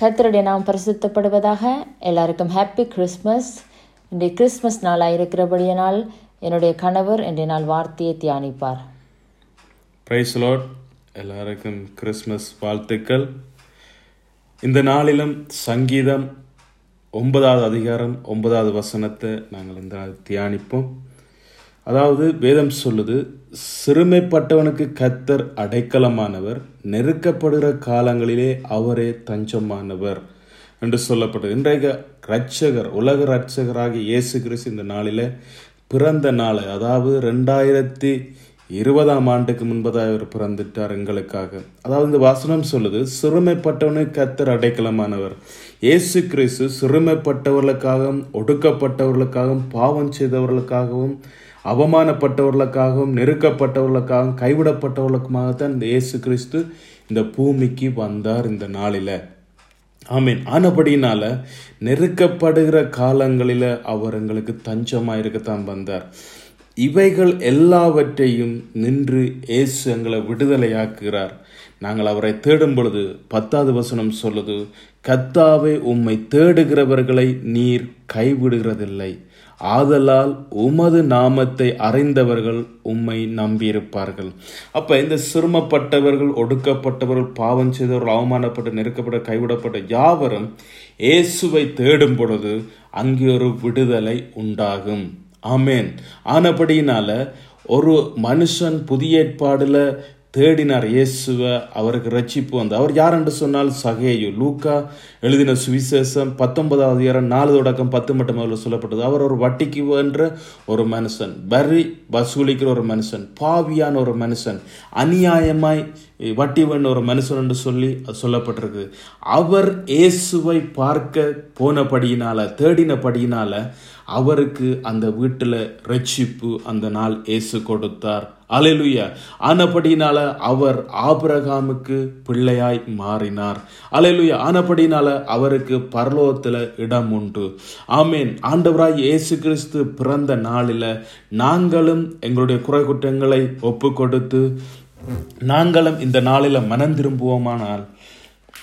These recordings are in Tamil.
கர்த்தருடைய நாம் பரிசுத்தப்படுவதாக எல்லாருக்கும் ஹாப்பி கிறிஸ்மஸ் இன்றைய கிறிஸ்மஸ் நாளாக இருக்கிறபடியினால் என்னுடைய கணவர் இன்றைய நாள் வார்த்தையை தியானிப்பார். பிரைஸ் லோட் எல்லாருக்கும் கிறிஸ்மஸ் வாழ்த்துக்கள். இந்த நாளிலும் சங்கீதம் ஒன்பதாவது அதிகாரம் ஒன்பதாவது வசனத்தை நாங்கள் இந்த நாள் தியானிப்போம். அதாவது வேதம் சொல்லுது சிறுமைப்பட்டவனுக்கு கத்தர் அடைக்கலமானவர் நெருக்கப்படுகிற காலங்களிலே அவரே தஞ்சமானவர் என்று சொல்லப்பட்டது. இன்றைக்கு ரட்சகர் உலக ரட்சகராக இயேசு கிறிஸ்து இந்த நாளில் பிறந்த நாள் அதாவது ரெண்டாயிரத்தி இருபதாம் ஆண்டுக்கு முன்பதாக அவர் பிறந்துட்டார் எங்களுக்காக. அதாவது இந்த வசனம் சொல்லுது சிறுமைப்பட்டவனுக்கு கத்தர் அடைக்கலமானவர். இயேசு கிறிஸ்து சிறுமைப்பட்டவர்களுக்காகவும் ஒடுக்கப்பட்டவர்களுக்காகவும் பாவம் செய்தவர்களுக்காகவும் அவமானப்பட்டவர்களுக்காகவும் நெருக்கப்பட்டவர்களுக்காகவும் கைவிடப்பட்டவர்களுக்குமாகத்தான் இந்த இயேசு கிறிஸ்து இந்த பூமிக்கு வந்தார் இந்த நாளில். ஆமீன். ஆனபடினால நெருக்கப்படுகிற காலங்களில் அவர் எங்களுக்கு தஞ்சமாக இருக்கத்தான் வந்தார். இவைகள் எல்லாவற்றையும் நின்று இயேசு எங்களை விடுதலையாக்குகிறார். நாங்கள் அவரை தேடும் பொழுது பத்தாவது வசனம் சொல்லுது கத்தாவே உம்மை தேடுகிறவர்களை நீர் கைவிடுகிறதில்லை. ஆதலால் உமது நாமத்தை அறிந்தவர்கள் உம்மை நம்பியிருப்பார்கள். அப்ப இந்த சிரமப்பட்டவர்கள் ஒடுக்கப்பட்டவர்கள் பாவம் செய்தவர்கள் அவமானப்பட்டு நெருக்கப்பட்ட கைவிடப்பட்ட யாவரும் இயேசுவை தேடும் பொழுது அங்கே ஒரு விடுதலை உண்டாகும். ஆமேன். ஆனபடியினால ஒரு மனுஷன் புதிய ஏற்பாடில் தேடினார் இயேசுவை அவருக்கு ரட்சிப்பு வந்து. அவர் யார் என்று சொன்னால் சகேயு. லூக்கா எழுதின சுவிசேஷம் பத்தொன்பதாவது இயரம் நாலு தொடக்கம் பத்து மட்டும் அதில் சொல்லப்பட்டது. அவர் ஒரு வட்டிக்கு என்ற ஒரு மனுஷன் வரி வசூலிக்கிற ஒரு மனுஷன் பாவியான ஒரு மனுஷன் அநியாயமாய் வட்டிவன் ஒரு மனுஷன் என்று சொல்லி சொல்லப்பட்டிருக்கு. அவர் இயேசுவை பார்க்க போனபடியினால தேடினபடியினால அவருக்கு அந்த வீட்டில் ரட்சிப்பு அந்த நாள் இயேசு கொடுத்தார். அலையலுயா. ஆனபடினால அவர் ஆபிரகாமுக்கு பிள்ளையாய் மாறினார். அலைலுயா ஆனபடினால அவருக்கு பரலோகத்தில் இடம் உண்டு. ஆமேன். ஆண்டவராய் இயேசு கிறிஸ்து பிறந்த நாளில் நாங்களும் எங்களுடைய குறை குற்றங்களை ஒப்பு கொடுத்து நாங்களும் இந்த நாளில் மனம் திரும்புவோமானால்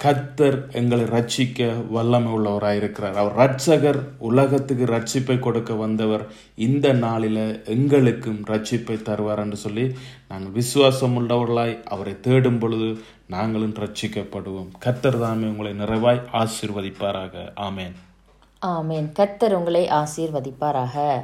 கத்தர் எங்களை ரட்சிக்க வல்லமை உள்ளவராக இருக்கிறார் அவர் ரட்சகர் உலகத்துக்கு ரட்சிப்பை கொடுக்க வந்தவர் இந்த நாளில் எங்களுக்கும் ரட்சிப்பை தருவார் என்று சொல்லி நாங்கள் விசுவாசம் உள்ளவர்களாய் அவரை தேடும் பொழுது நாங்களும் ரட்சிக்கப்படுவோம். கத்தர் தாமே உங்களை நிறைவாய் ஆசீர்வதிப்பாராக. ஆமேன். ஆமேன். கர்த்தர் உங்களை ஆசீர்வதிப்பாராக.